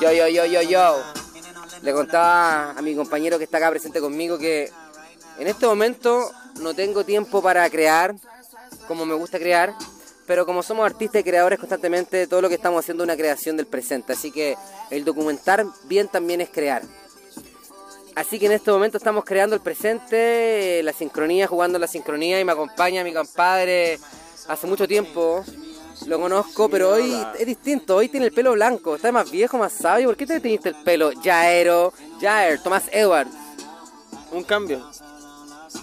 Yo, yo, yo, yo, yo. Le contaba a mi compañero que está acá presente conmigo que en este momento no tengo tiempo para crear como me gusta crear, pero como somos artistas y creadores constantemente, todo lo que estamos haciendo es una creación del presente. Así que el documentar bien también es crear. Así que en este momento estamos creando el presente, la sincronía, jugando la sincronía y me acompaña mi compadre hace mucho tiempo. Lo conozco, pero hoy es distinto. Hoy tiene el pelo blanco, está más viejo, más sabio. ¿Por qué te teñiste el pelo? Jaero, Jair, Tomás Edward. Un cambio.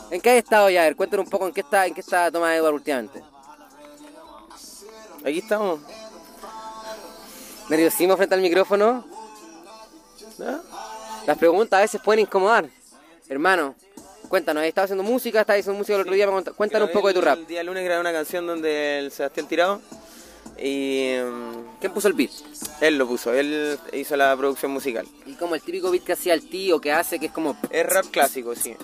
¿En qué has estado, Jair? Cuéntanos un poco en qué está, en qué está Tomás Edward últimamente. Aquí estamos. Nerviosismo frente al micrófono. ¿Ah? Las preguntas a veces pueden incomodar. Hermano, cuéntanos, ¿has estado haciendo música? ¿Estás haciendo música el otro día? Cuéntanos un poco de tu rap. El día lunes grabé una canción donde el Sebastián Tirado y... mm, ¿Quién puso el beat? Él lo puso, él hizo la producción musical. Y como el típico beat que hacía el tío, que hace, que es como... Es rap clásico, sí.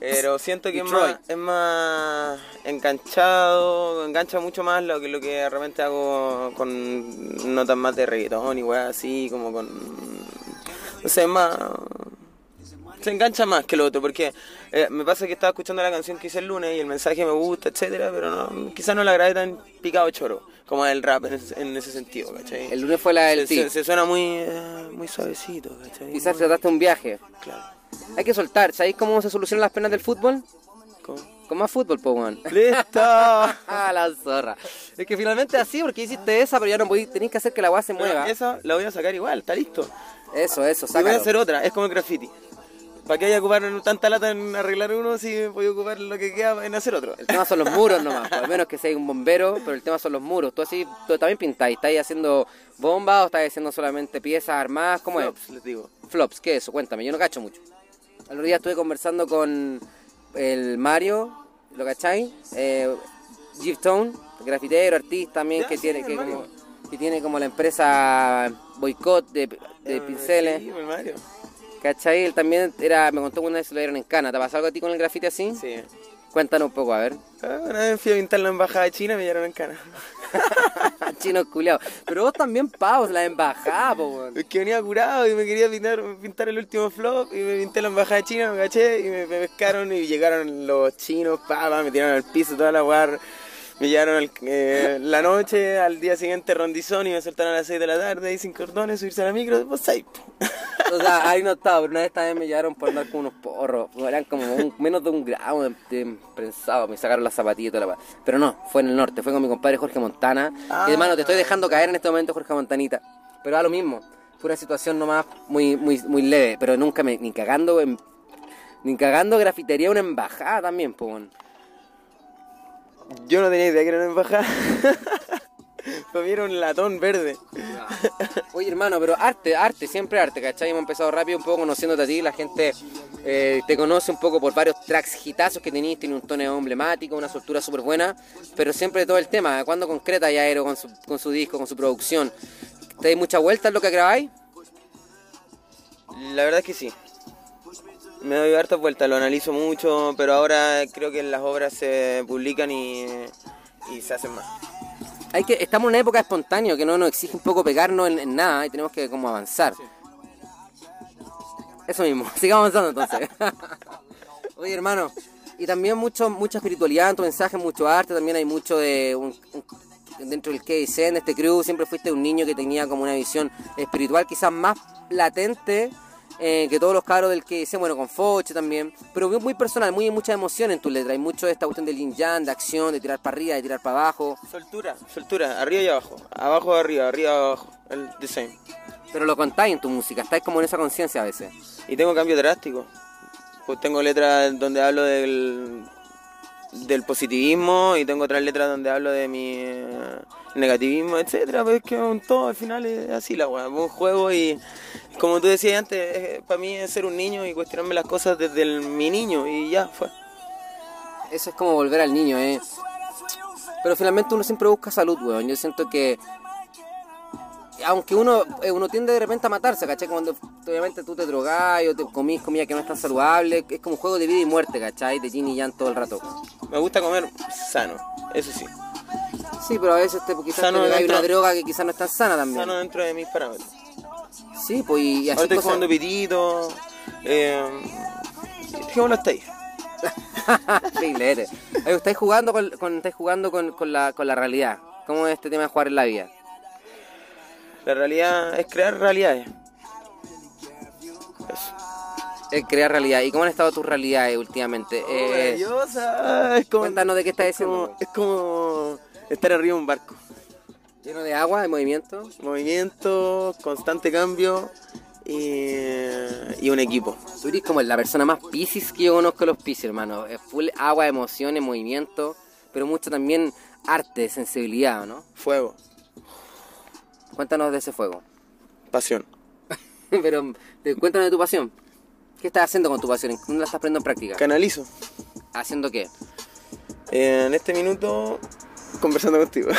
Pero siento que es más, es más enganchado, engancha mucho más lo que lo que realmente hago con notas más de reggaetón y weas así, como con... No sé, más... Se engancha más que lo otro, porque eh, me pasa que estaba escuchando la canción que hice el lunes y el mensaje me gusta, etcétera, pero no, quizás no la grabé tan picado choro, como el rap en ese, en ese sentido, ¿cachai? El lunes fue la del se, se- se suena muy, eh, muy suavecito, ¿cachai? Quizás trataste un viaje. Claro. Hay que soltar. ¿Sabéis cómo se solucionan las penas del fútbol? ¿Cómo? Con más fútbol, po, weón. ¡Listo! Ah, la zorra. Es que finalmente así, porque hiciste esa, pero ya no podéis, tenéis que hacer que la weá se mueva. Esa la voy a sacar igual, está listo. Eso, eso, Y voy a hacer otra, es como el graffiti. ¿Para qué hay que ocupar tanta lata en arreglar uno si voy a ocupar lo que queda en hacer otro? El tema son los muros nomás, por al menos que seas un bombero, pero el tema son los muros. Tú así, tú también pintáis, estáis haciendo bombas o estáis haciendo solamente piezas armadas, ¿cómo es? Flops, les digo. Flops, ¿qué es eso? Cuéntame, yo no cacho mucho. El otro día estuve conversando con el Mario, ¿lo cacháis? Eh, Jeff Tone, grafitero, artista también, Ya, que sí, tiene que, como, que tiene como la empresa Boicot de, de Eh, pinceles. Sí, el Mario. ¿Cachai? Él también era, me contó que una vez se lo dieron en cana. ¿Te pasó algo a ti con el grafite así? Sí. Cuéntanos un poco, a ver. Ah, Una vez fui a pintar la embajada de China y me llevaron en cana. Chino culiao. Pero vos también pavos, la embajada, po, weón. Es que venía curado y me quería pintar, pintar el último flop y me pinté la embajada de China, me caché y me, me pescaron y llegaron los chinos, pa, pa, me tiraron al piso toda la guar. Me llevaron al- eh, la noche, al día siguiente rondizón y me soltaron a las 6 de la tarde y sin cordones, subirse a la micro, pues ahí. po. O sea, ahí no estaba, pero una vez también me llevaron por andar con unos porros. Eran como un- menos de un gramo de, de prensado. Me sacaron las zapatillas y toda la weá. Pero no, fue en el norte, fue con mi compadre Jorge Montana. Ah. Y hermano, te estoy dejando caer en este momento, Jorge Montanita. Pero da lo mismo. Fue una situación nomás muy, muy, muy leve. Pero nunca me, ni cagando, en- ni cagando grafitería una embajada también, weón. Yo no tenía idea que era una embajada. Para mí era un latón verde. Oye, hermano, pero arte, arte, siempre arte, ¿cachai? Hemos empezado rápido un poco conociéndote a ti, la gente eh, te conoce un poco por varios tracks hitazos que teniste, tiene un tono emblemático, una soltura súper buena, pero siempre todo el tema, cuando concreta ya Aero con su, con su disco, con su producción? ¿Te dais mucha vuelta en lo que grabáis? La verdad es que sí. Me doy hartas vueltas, lo analizo mucho, pero ahora creo que las obras se publican y, y se hacen más. Hay que, estamos en una época espontánea que no nos exige un poco pegarnos en, en nada y tenemos que como avanzar. Eso mismo, sigamos avanzando entonces. Oye hermano, y también mucho, mucha espiritualidad en tu mensaje, mucho arte, también hay mucho de un, un- dentro del KDC, en este crew, siempre fuiste un niño que tenía como una visión espiritual quizás más latente eh, que todos los cabros del KDC, bueno, con Foche también, pero muy, personal, muy mucha emoción en tu letra, hay mucho de esta cuestión del yin yang, de acción, de tirar para arriba, de tirar para abajo. Soltura, soltura, arriba y abajo. Abajo, arriba, arriba, abajo. El design. Pero lo contáis en tu música, estáis como en esa conciencia a veces. Y tengo cambio drástico. Pues tengo letras donde hablo del, del positivismo y tengo otras letras donde hablo de mi eh, negativismo, etcétera. Pues es que un todo al final es así la weá, un juego y como tú decías antes, para mí es ser un niño y cuestionarme las cosas desde el- mi niño y ya fue. Eso es como volver al niño, ¿eh? Pero finalmente uno siempre busca salud, weón. Yo siento que. Aunque uno, eh, uno tiende de repente a matarse, ¿cachai? Cuando obviamente tú te drogás o te comís comida que no es tan saludable, es como un juego de vida y muerte, ¿cachai? De yin y yang todo el rato. Me gusta comer sano, eso sí. Sí, pero a veces te, quizás Sano te dentro- una droga que quizás no es tan sana también. Sano dentro de mis parámetros. Sí, pues y así Ahora estoy jugando pitito. Eh, dejémoslo hasta ahí. Filete. Estáis jugando con, con- estáis jugando con, con la, con la realidad. ¿Cómo es este tema de jugar en la vida? La realidad es crear realidades. Eso. Es crear realidad. ¿Y cómo han estado tus realidades últimamente? Eh, Maravillosa. Es como, cuéntanos de qué estás es como, diciendo. es como estar arriba de un barco. lleno de agua, de movimiento. Movimiento, constante cambio y, y un equipo. Tú eres como la persona más piscis que yo conozco los piscis, hermano. Es full agua, emociones, movimiento, pero mucho también arte, sensibilidad, ¿no? Fuego, Cuéntanos de ese fuego. pasión. pero te- cuéntanos de tu pasión. ¿Qué estás haciendo con tu pasión? ¿Cómo la estás poniendo en práctica? Canalizo. ¿Haciendo qué? En este minuto, conversando contigo.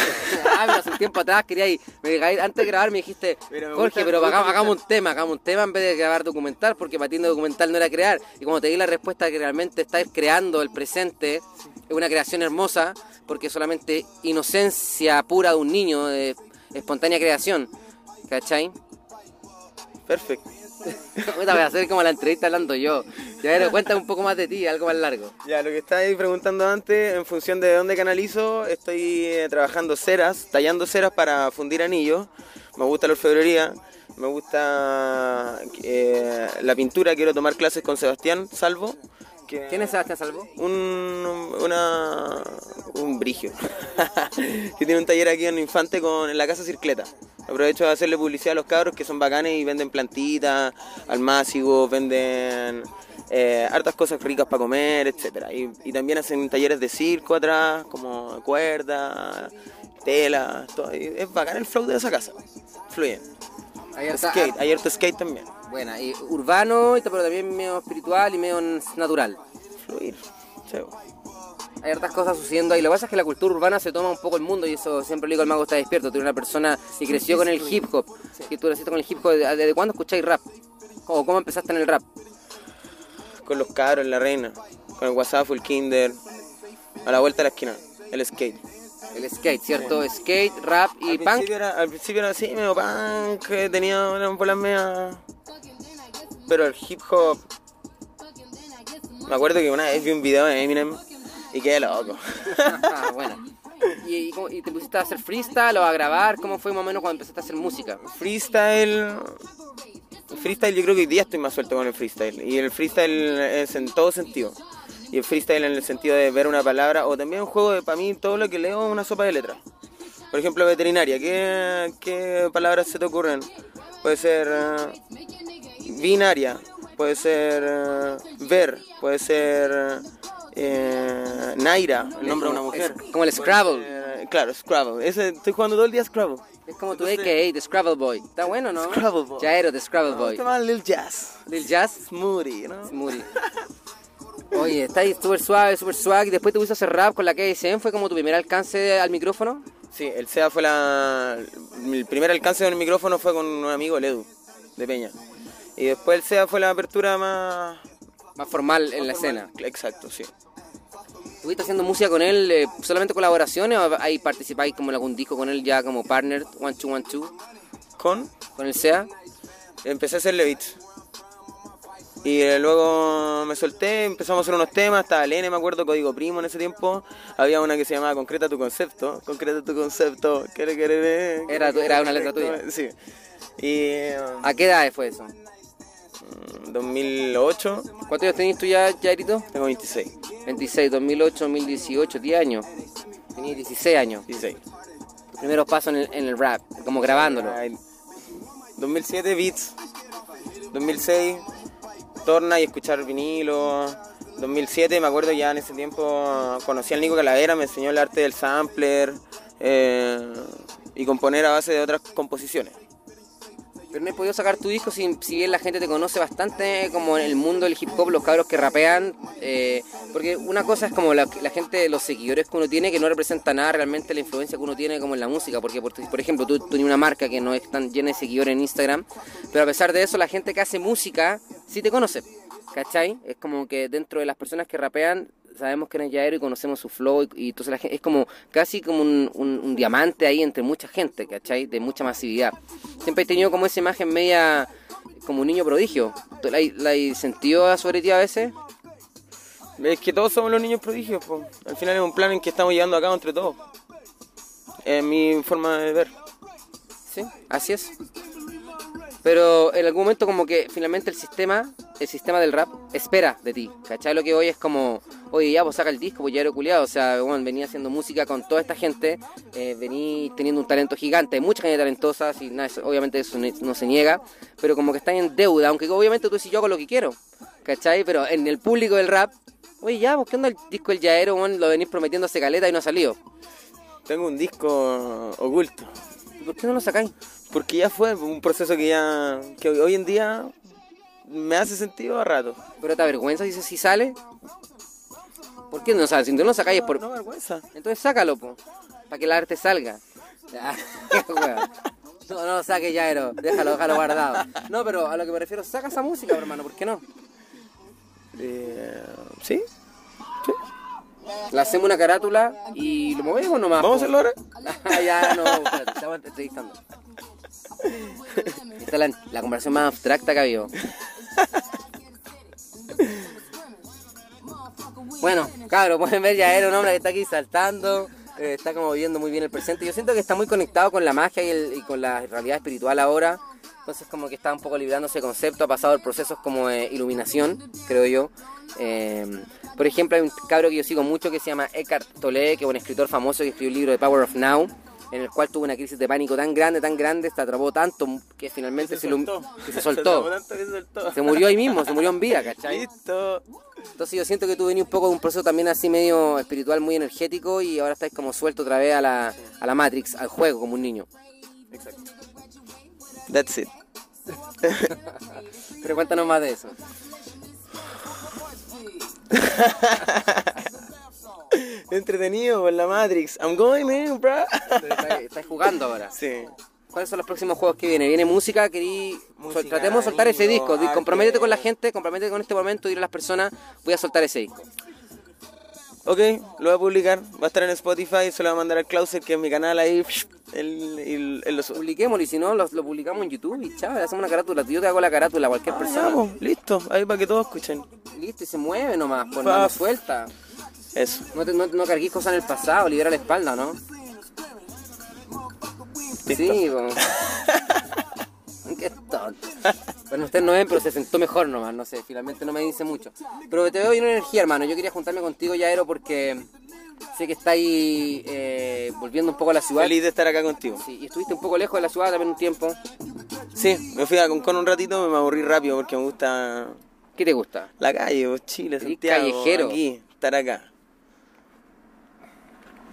ah, pero hace un tiempo atrás quería ir, me antes de grabar me dijiste, me Jorge, pero hagamos, un tema, hagamos un tema en vez de grabar documental, porque para ti un documental no era crear. Y como te di la respuesta que realmente estás creando el presente, es una creación hermosa, porque solamente inocencia pura de un niño, de espontánea creación. ¿Cachai? Perfecto. Ahorita voy a hacer como la entrevista hablando yo. Ya ver, cuéntame un poco más de ti, algo más largo. Ya, lo que estáis preguntando antes, en función de dónde canalizo, estoy eh, trabajando ceras, tallando ceras para fundir anillos. Me gusta la orfebrería, me gusta eh, la pintura, quiero tomar clases con Sebastián Salvo. Que ¿Quién es Sebastián Salvo? Un, una, un brigio. que tiene un taller aquí en Infante con, en la casa Circleta. Aprovecho de hacerle publicidad a los cabros que son bacanes y venden plantitas, almácigos, venden eh, hartas cosas ricas para comer, etcétera. Y, y también hacen talleres de circo atrás, como cuerda, tela, todo. Y es bacán el flow de esa casa. Fluye. Ahí está- Skate, hay harto skate también. Buena, y urbano, pero también medio espiritual y medio natural. Fluir. Chao. Hay hartas cosas sucediendo ahí. Lo que pasa es que la cultura urbana se toma un poco el mundo y eso siempre lo digo, el mago está despierto. Tú eres una persona que creció con el hip hop. Que tú creciste con el hip hop. ¿Desde cuándo escucháis rap? ¿O cómo empezaste en el rap? con los cabros la reina, con el WhatsApp, el Kinder, a la vuelta de la esquina, el skate. El skate, ¿cierto? Skate, rap y al, punk. Principio era, al principio era así, medio punk, eh, tenía unas bolas media... Pero el hip hop... Me acuerdo que una vez vi un video de Eminem y quedé loco. Ah, bueno. ¿Y, y y te pusiste a hacer freestyle o a grabar? ¿Cómo fue más o menos cuando empezaste a hacer música? freestyle... Freestyle yo creo que hoy día estoy más suelto con el freestyle. Y el freestyle es en todo sentido. Y el freestyle en el sentido de ver una palabra o también un juego de, para mí, todo lo que leo es una sopa de letras. Por ejemplo, veterinaria. ¿Qué, qué palabras se te ocurren? Puede ser eh, binaria, puede ser eh, ver, puede ser eh, Naira, el nombre de una mujer. Es como el Scrabble. Eh, claro, Scrabble. Estoy jugando todo el día Scrabble. Es como tu AKA, The Scrabble Boy. Está bueno, ¿no? Scrabble Boy. Jaero, The Scrabble Boy. gusta más Lil Jazz. Lil Jazz. Smoothie, ¿no? Smoothie. Oye, está ahí súper suave, súper suave. Y después te pusiste a hacer rap con la KSM. ¿Fue como tu primer alcance al micrófono? Sí, el SEA fue la. El primer alcance del micrófono fue con un amigo, el Edu, de Peña. Y después el SEA fue la apertura más. Más formal en la escena. Exacto, sí. ¿Estuviste haciendo música con él eh, solamente colaboraciones o ahí participáis como en algún disco con él ya como partner, one two one two, Con. con el SEA? Empecé a hacerle beats. Y eh, luego me solté, empezamos a hacer unos temas, estaba Lene, me acuerdo, Código Primo en ese tiempo. Había una que se llamaba Concreta tu concepto. Concreta tu concepto. Quiere, quiere, Era tu- era una letra tuya. Sí. Y. eh, ¿A qué edad fue eso? 2008, ¿Cuántos años tenías tú ya, Jairito? tengo 26. 26, 2008, 2018, 10 años. Tenías 16 años. 16. Tus primeros pasos en el, en el rap, como grabándolo. Ay, 2007 Beats, 2006 Torna y escuchar vinilo, 2007 me acuerdo ya en ese tiempo conocí al Nico Calavera, me enseñó el arte del sampler eh, y componer a base de otras composiciones. Pero no he podido sacar tu disco si, si bien la gente te conoce bastante como en el mundo del hip hop, los cabros que rapean. eh, porque una cosa es como la, gente, los seguidores que uno tiene, que no representa nada realmente la influencia que uno tiene como en la música. Porque, por, por ejemplo, tú, tú tienes una marca que no es tan llena de seguidores en Instagram, pero a pesar de eso, la gente que hace música sí te conoce. ¿Cachai? Es como que dentro de las personas que rapean sabemos que es Yaero y conocemos su flow y, y entonces la gente, es como casi como un, un- un diamante ahí entre mucha gente, ¿cachai? De mucha masividad. Siempre he tenido como esa imagen media como un niño prodigio. ¿Tú ¿La, la sentido sobre ti a veces? Es que todos somos los niños prodigios, po. Al final es un plan en que estamos llevando a cabo entre todos. Es mi forma de ver. Sí, así es. Pero en algún momento como que finalmente el sistema, el sistema del rap espera de ti. ¿Cachai? Lo que hoy es como, oye ya, pues saca el disco, pues ya era culiado. O sea, bueno, venía haciendo música con toda esta gente, eh, vení teniendo un talento gigante, hay mucha gente talentosa, y nada, eso- obviamente eso no se niega, pero como que están en deuda, aunque obviamente tú decís yo hago lo que quiero. ¿Cachai? Pero en el público del rap, oye ya, pues qué onda el disco El Yaero, bueno, lo venís prometiendo hace caleta y no ha salido. Tengo un disco oculto. ¿Y ¿Por qué no lo sacáis? Porque ya fue un proceso que ya. que hoy en día me hace sentido a rato. ¿Pero te avergüenza si, si sale? ¿Por qué no sale? Si tú no sacáis es por... No, vergüenza. Entonces sácalo, po. Para que el arte salga. Weón. no, no lo saques ya, Ero. Déjalo, déjalo guardado. No, pero a lo que me refiero, saca esa música, hermano. ¿Por qué no? Eh, ¿Sí? Le hacemos una carátula y lo movemos nomás. ¿Vamos a hacerlo ahora? Ah, ya, no, espérate, estamos entrevistando. Esta es la, la conversación más abstracta que ha habido. Bueno, cabros, pueden ver ya era un hombre que está aquí saltando, eh, está como viviendo muy bien el presente. Yo siento que está muy conectado con la magia y, con la realidad espiritual ahora. Entonces como que está un poco liberando ese concepto, ha pasado el proceso como de iluminación, creo yo. Eh, por ejemplo, hay un cabro que yo sigo mucho que se llama Eckhart Tolle, que es un escritor famoso que escribió el libro The Power of Now, en el cual tuvo una crisis de pánico tan grande, tan grande, se atrapó tanto que finalmente se, ilum- que se soltó. atrapó tanto que se soltó. Se murió ahí mismo, se murió en vida, ¿cachai? Listo. Entonces yo siento que tú venías un poco de un proceso también así medio espiritual, muy energético y ahora estás como suelto otra vez a la, a la Matrix, al juego, como un niño. Exacto. That's it. Pero cuéntanos más de eso. Entretenido por la Matrix. I'm going in, bro. Estás, jugando ahora. Sí. ¿Cuáles son los próximos juegos que vienen? ¿Viene música? Querí... Música, sol- Tratemos de soltar ese disco. Di- arte. Comprométete con la gente, comprométete con este momento, dile a las personas, voy a soltar ese disco. Ok, lo voy a publicar. Va a estar en Spotify. Se lo voy a mandar al Clauser, que es mi canal ahí. Lo sube. Publiquémoslo y si no, lo, lo publicamos en YouTube y chao, le hacemos una carátula. Yo te hago la carátula a cualquier Ah, persona. ya, listo. Ahí para que todos escuchen. Listo, y se mueve nomás, por Fa- mano suelta. Eso. No, te, no, no carguís cosas en el pasado, libera la espalda, ¿no? Sí, po. Qué tonto. Bueno, ustedes no ven, pero se sentó mejor nomás, no sé, finalmente no me dice mucho. Pero te veo bien energía, hermano. Yo quería juntarme contigo, Yaero, porque sé que estáis eh, volviendo un poco a la ciudad. Feliz de estar acá contigo. Sí, y estuviste un poco lejos de la ciudad también un tiempo. Sí, me fui a Concón un ratito, me aburrí rápido porque me gusta ¿Qué te gusta? la calle, Chile, Santiago, callejero. aquí, estar acá.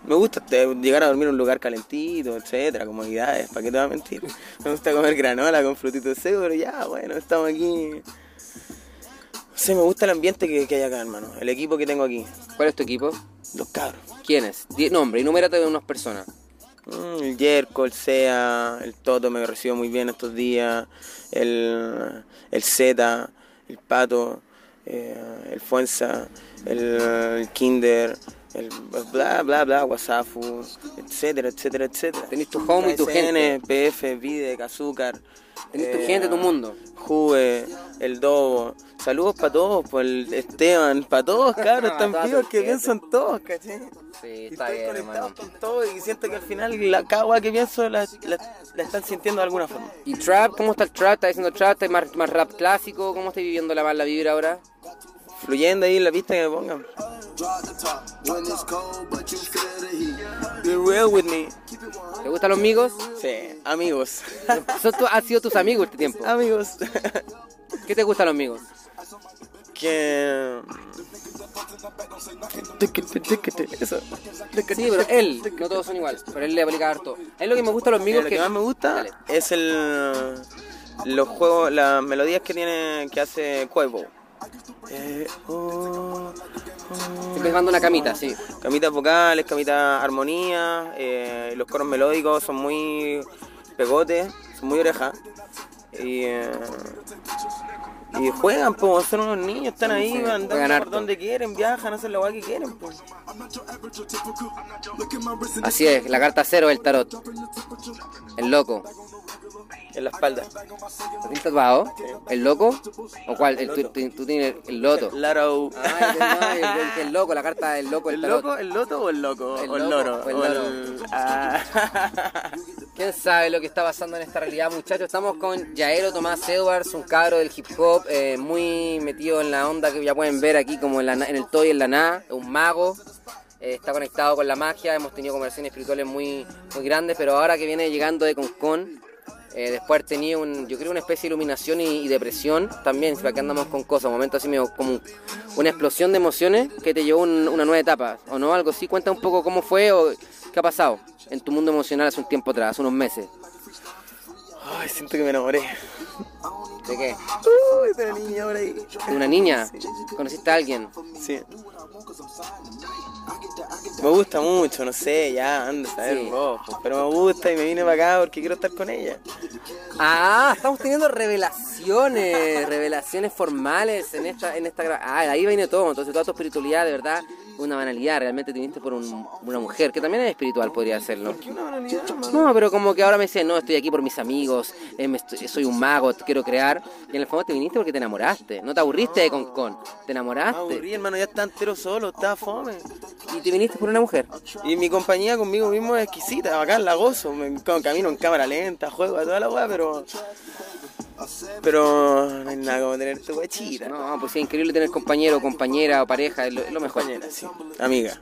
Me gusta este, llegar a dormir en un lugar calentito, etcétera, comodidades, ¿para qué te voy a mentir? Me gusta comer granola con frutitos secos, pero ya, bueno, estamos aquí. No sé, me gusta el ambiente que, que hay acá, hermano. El equipo que tengo aquí, ¿Cuál es tu equipo? los cabros. ¿Quiénes? Nombre, enumérate de unas personas. Mm, el Yerko, el Sea, el Toto me recibió muy bien estos días, el, el Z, el Pato, eh, el Fuenza, el, el Kinder, el bla bla bla, Wasafu, etcétera, etcétera, etcétera. Tenés tu home y tu gente. PF, Vide, Azúcar. Tenés tu gente, tu mundo. Juve, el Dobo. Saludos para todos, por el Esteban, para todos, cabros, tu vivos que gente. piensan todos, ¿cachai? Sí, Y está estoy bien, conectado hermano. con todo y siento que al final la cagua que pienso la, la, la están sintiendo de alguna forma. ¿Y trap? ¿Cómo está el trap? ¿Estás haciendo trap? ¿Estás más, más rap clásico? ¿Cómo estás viviendo la, la vibra ahora? Fluyendo ahí en la pista que me pongan. Be real with me. ¿Te gustan los amigos? Sí, amigos. Han sido tus amigos este tiempo. amigos. ¿Qué te gustan los amigos? que... Eso. Sí, pero él, no todos son iguales, pero él le aplica harto. Es lo que me gusta de los amigos lo que... que más me gusta Dale. es el los juegos, las melodías que tiene que hace Cuevo. Eh, oh. Siempre mando una camita, sí. Camitas vocales, camitas armonía, eh, los coros melódicos son muy pegotes, son muy orejas. Y, eh, y juegan, pues, son unos niños, están ahí, Sí, andando por donde quieren, viajan, hacen la guay que quieren, pues. Así es, la carta cero del tarot. El loco. En la espalda. ¿Lo tienes tatuado? ¿El loco? ¿O cuál? El, tú, tú- tú tienes el loto. Laro. Ah, el, no, el- el- el loco, la carta del loco, el, ¿El tarot. loco, el loto o el loco? El o el loro. o el o loro. Ah. ¿Quién sabe lo que está pasando en esta realidad, muchachos? Estamos con Jaero Tomás Edwards, un cabro del hip hop, eh, muy metido en la onda que ya pueden ver aquí, como en, la en el todo y en la nada, un mago. eh, está conectado con la magia, hemos tenido conversaciones espirituales muy, muy grandes, pero ahora que viene llegando de Concon, eh, después tenido, un, yo creo, una especie de iluminación y, y depresión también, para que andamos con cosas, un momento así medio como un- una explosión de emociones que te llevó un- una nueva etapa, ¿o no? Algo así, cuenta un poco cómo fue o qué ha pasado en tu mundo emocional hace un tiempo atrás, hace unos meses. Ay, siento que me enamoré. ¿De qué? Uy, de la niña por ahí. ¿De una niña? ¿Conociste a alguien? Sí. Me gusta mucho, no sé, ya, anda a saber Sí. vos, pero me gusta y me vine para acá porque quiero estar con ella. Ah, estamos teniendo revelaciones, revelaciones formales en esta, en esta Ah, de ahí viene todo, entonces toda tu espiritualidad de verdad, una banalidad, realmente te viniste por un- una mujer, que también es espiritual, podría serlo. No, pero como que ahora me dicen, no, estoy aquí por mis amigos, eh, me estoy- soy un mago, quiero crear. Y en el fondo te viniste porque te enamoraste, no te aburriste de Concon, te Me enamoraste aburrí, hermano, ya está entero solo, estaba fome. y te viniste por una mujer. Y mi compañía conmigo mismo es exquisita, bacán, la gozo. Me, camino en cámara lenta, juego a toda la weá, pero. Pero no hay nada como tener tu guachita. No, pues sí, es increíble tener compañero, compañera o pareja, es lo, es lo mejor. Compañera, sí. Amiga.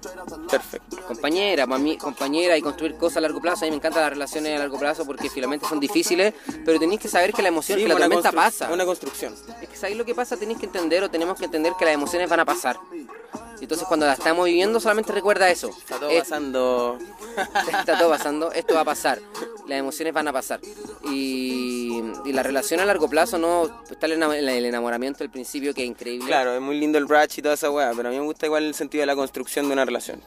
Perfecto. compañera, pa' mí- compañera y construir cosas a largo plazo. A mí me encantan las relaciones a largo plazo porque finalmente son difíciles, pero tenéis que saber que la emoción, que la una tormenta constru- pasa. Una construcción. Es que sabéis lo que pasa, tenéis que entender o tenemos que entender que las emociones van a pasar. Entonces cuando la estamos viviendo solamente recuerda eso. Está todo Es- pasando. está todo pasando, esto va a pasar, las emociones van a pasar. Y, y la relación a largo plazo no está el el enamoramiento al principio que es increíble. Claro, es muy lindo el bratch y toda esa weá, pero a mí me gusta igual el sentido de la construcción de una relación.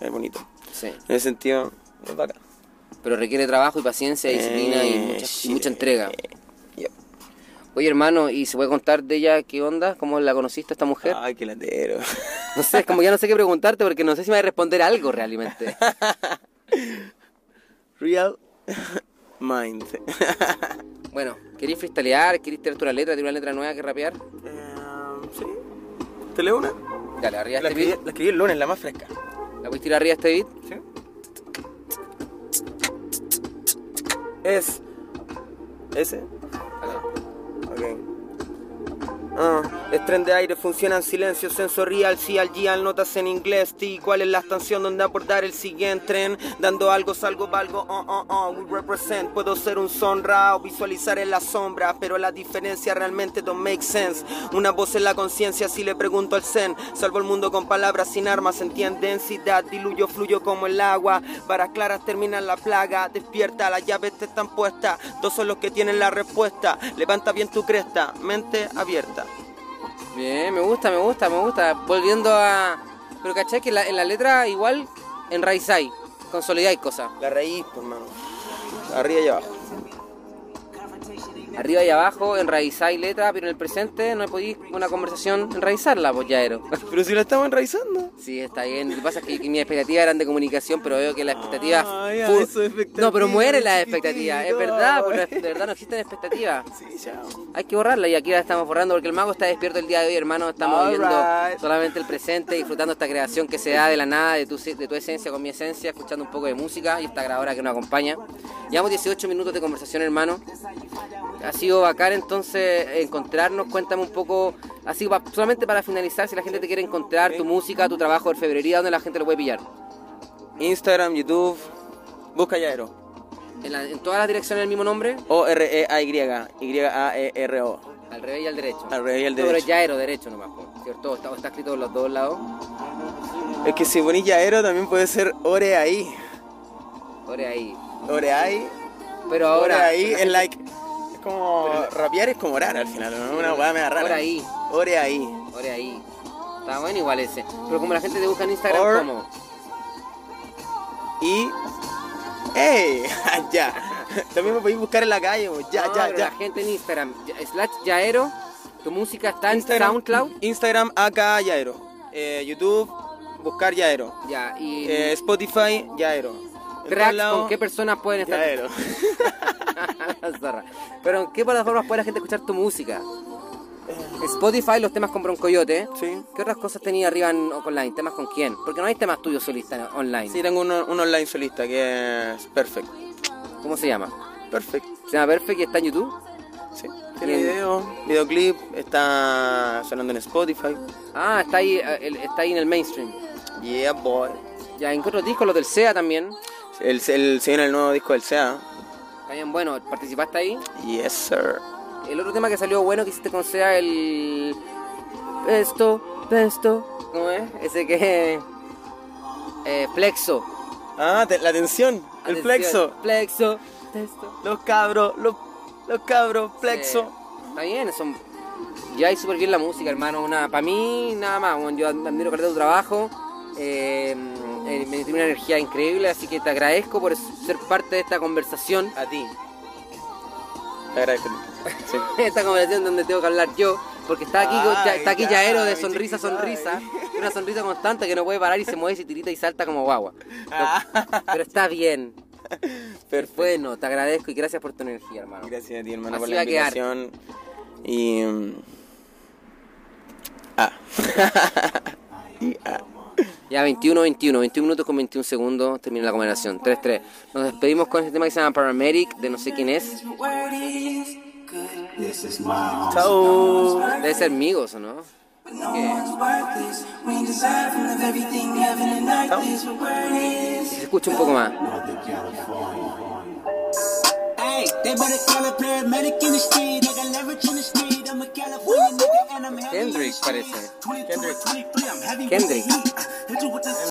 Es bonito. Sí. En ese sentido, es bacán. Pero requiere trabajo y paciencia, disciplina y Eh, mucha, shit. mucha entrega. Oye, hermano, ¿y se puede contar de ella qué onda? ¿Cómo la conociste a esta mujer? Ay, qué latero. No sé, es como ya no sé qué preguntarte porque no sé si me va a responder algo realmente. Real Mind. Bueno, ¿querís freestylear? ¿Querís tirar tu letra? ¿Tirar una letra nueva que rapear? Eh, ¿Sí? ¿Te leo una? Dale, arriba La este escribí, beat. la escribí el lunes, la más fresca. ¿La puedes tirar arriba este beat? ¿Sí? Es. ¿Ese? Dale. Ok. Ah, es tren de aire, funciona en silencio sensorial, sí al G, notas en inglés, T, ¿cuál es la estación donde abordar el siguiente tren? Dando algo, salgo, valgo, oh, oh, oh, we represent, puedo ser un sonra o visualizar en la sombra, pero la diferencia realmente don't make sense. Una voz en la conciencia, si le pregunto al zen, salvo el mundo con palabras sin armas, entiende densidad, diluyo, fluyo como el agua, varas claras terminan la plaga, despierta, las llaves te están puestas, dos son los que tienen la respuesta, levanta bien tu cresta, mente abierta. Bien, me gusta, me gusta, me gusta. Volviendo a... Pero caché que la- en la letra igual enraizáis, consolidáis cosas. La raíz, pues, hermano. Arriba y abajo. Arriba y abajo enraizáis letra, pero en el presente no podéis una conversación enraizarla, pues ya era. Pero si la estamos enraizando. Sí, está bien. Lo que pasa es que, que mis expectativas eran de comunicación, pero veo que las expectativas. Ah, ya, eso es expectativa, no, pero mueren las expectativas. Es verdad, pues, de verdad no existen expectativas. Sí, chao. Hay que borrarla y aquí la estamos borrando porque el mago está despierto el día de hoy, hermano. Estamos viviendo Alright. solamente el presente, disfrutando esta creación que se da de la nada, de tu, de tu esencia con mi esencia, escuchando un poco de música y esta grabadora que nos acompaña. Llevamos 18 minutos de conversación, hermano. Ha sido bacán entonces encontrarnos. Cuéntame un poco, así solamente para finalizar, si la gente te quiere encontrar, tu música, tu trabajo de febrería, ¿dónde la gente lo puede pillar? Instagram, YouTube. Busca Yaero. ¿En, la- en todas las direcciones el mismo nombre? O-R-E-A-Y. Y-A-E-R-O. Al revés y al derecho. Al revés y al No, pero derecho. Yaero, derecho nomás, ¿cierto? Está, está escrito en los dos lados. Es que si ponís Yaero también puede ser Ore ahí. Ore ahí. Ore ahí. Pero ahora. la es like. Como. Rapear es como orar al final, ¿no? Una weá me rara. Ore ahí. Ore ahí. Ore ahí. Está bueno igual ese. Pero como la gente te busca en Instagram, Or- ¿cómo? Y. ¡Ey! ya. También me podéis buscar en la calle. Ya, No, ya, pero ya. La gente en Instagram, slash Yaero, tu música está en Instagram, SoundCloud. Instagram acá Yaero. Eh, YouTube, buscar Yaero. Ya, y Eh, Spotify, Yaero. Tracks. ¿con qué personas pueden estar? Zorra. Pero ¿en qué plataformas puede la gente escuchar tu música? Spotify, los temas con Broncoyote. Sí. ¿Qué otras cosas tenía arriba en online? ¿Temas con quién? Porque no hay temas tuyos solistas online. Sí, tengo uno- un online solista que es Perfect. ¿Cómo se llama? Perfect. ¿Se llama Perfect y está en YouTube? Sí. Tiene video, videoclip, está sonando en Spotify. Ah, está ahí, eh, está ahí en el mainstream. Yeah, boy. Ya, en qué otros discos, los del SEA también. El, el, se viene el nuevo disco del SEA. Está bien, bueno, participaste ahí. Yes, sir. El otro tema que salió bueno que hiciste con SEA, el... Esto, esto, ¿cómo es? Ese que... Eh, Plexo. Ah, te- la tensión, el Atención, flexo. Plexo, esto. Los cabros, los, los cabros, flexo. Eh, está bien, son... Ya hay súper bien la música, hermano. Una, para mí, nada más. bueno, yo admiro caleta tu trabajo. Eh, eh, me tiene una energía increíble, así que te agradezco por ser parte de esta conversación. A ti. Te agradezco. Sí. esta conversación donde tengo que hablar yo, porque está aquí, Ay, está aquí ya, Yaero de sonrisa a sonrisa, una sonrisa constante que no puede parar y se mueve, se tirita y salta como guagua. Pero, pero está bien. Perfecto. Bueno, te agradezco y gracias por tu energía, hermano. Gracias a ti, hermano, Así por la invitación. Y. Ah. y ah. Ya 21, 21, 21 minutos con 21 segundos, termina la conversación. 3-3. Nos despedimos con este tema que se llama Paramedic, de no sé quién es. Chao. Debe ser Migos, ¿o no? Si se escucha un poco más. Hey, they better call a paramedic in the street. I got leverage in the street. I'm a California nigga and I'm heavy. Kendrick parece. Kendrick. Kendrick.